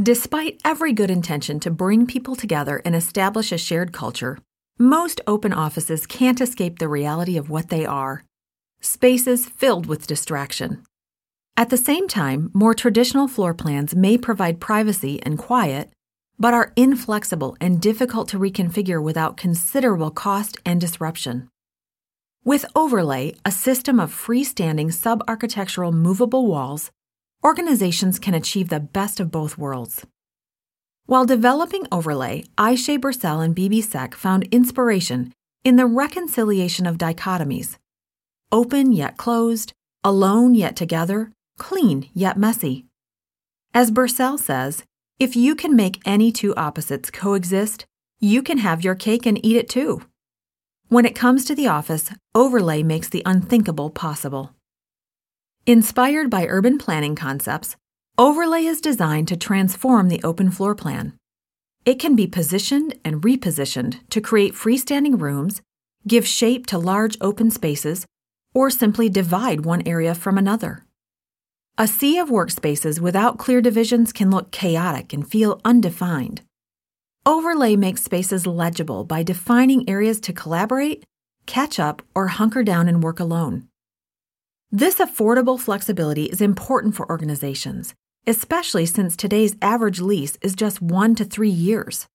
Despite every good intention to bring people together and establish a shared culture, most open offices can't escape the reality of what they are spaces filled with distraction. At the same time, more traditional floor plans may provide privacy and quiet, but are inflexible and difficult to reconfigure without considerable cost and disruption. With Overlay, a system of freestanding subarchitectural movable walls, organizations can achieve the best of both worlds. While developing Overlay, Ayse Birsel and Bibi Seck found inspiration in the reconciliation of dichotomies open yet closed, alone yet together, clean yet messy. As Birsel says, if you can make any two opposites coexist, you can have your cake and eat it too. When it comes to the office, overlay makes the unthinkable possible. Inspired by urban planning concepts, overlay is designed to transform the open floor plan. It can be positioned and repositioned to create freestanding rooms, give shape to large open spaces, or simply divide one area from another. A sea of workspaces without clear divisions can look chaotic and feel undefined. Overlay makes spaces legible by defining areas to collaborate, catch up, or hunker down and work alone. This affordable flexibility is important for organizations, especially since today's average lease is just one to three years.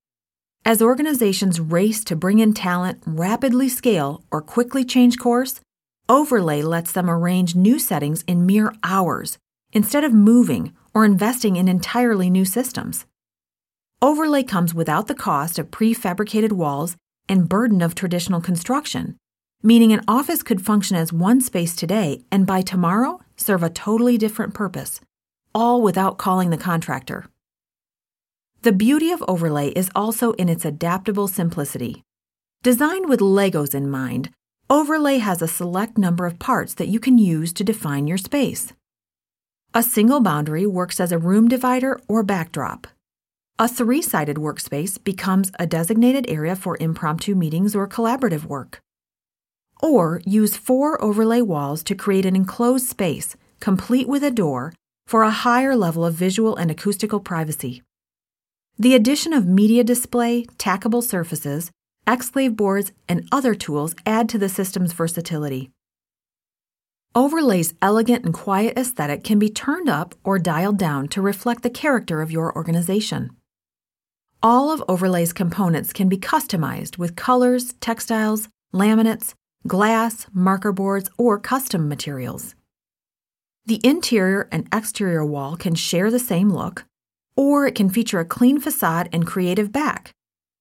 As organizations race to bring in talent, rapidly scale, or quickly change course, Overlay lets them arrange new settings in mere hours instead of moving or investing in entirely new systems. Overlay comes without the cost of prefabricated walls and burden of traditional construction, meaning an office could function as one space today and by tomorrow serve a totally different purpose, all without calling the contractor. The beauty of Overlay is also in its adaptable simplicity. Designed with Legos in mind, Overlay has a select number of parts that you can use to define your space. A single boundary works as a room divider or backdrop. A three sided workspace becomes a designated area for impromptu meetings or collaborative work. Or use four overlay walls to create an enclosed space, complete with a door, for a higher level of visual and acoustical privacy. The addition of media display, tackable surfaces, exclave boards, and other tools add to the system's versatility. Overlay's elegant and quiet aesthetic can be turned up or dialed down to reflect the character of your organization. All of Overlay's components can be customized with colors, textiles, laminates, glass, marker boards, or custom materials. The interior and exterior wall can share the same look, or it can feature a clean facade and creative back,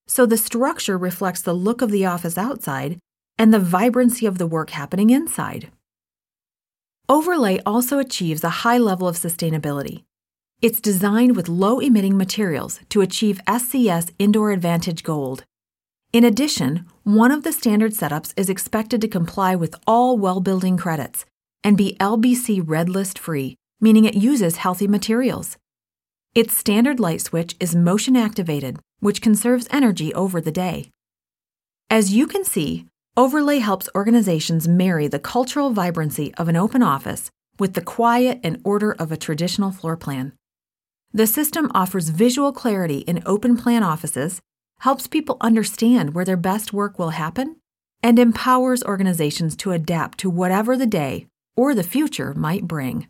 so the structure reflects the look of the office outside and the vibrancy of the work happening inside. Overlay also achieves a high level of sustainability. It's designed with low emitting materials to achieve SCS Indoor Advantage Gold. In addition, one of the standard setups is expected to comply with all well building credits and be LBC Red List free, meaning it uses healthy materials. Its standard light switch is motion activated, which conserves energy over the day. As you can see, Overlay helps organizations marry the cultural vibrancy of an open office with the quiet and order of a traditional floor plan. The system offers visual clarity in open plan offices, helps people understand where their best work will happen, and empowers organizations to adapt to whatever the day or the future might bring.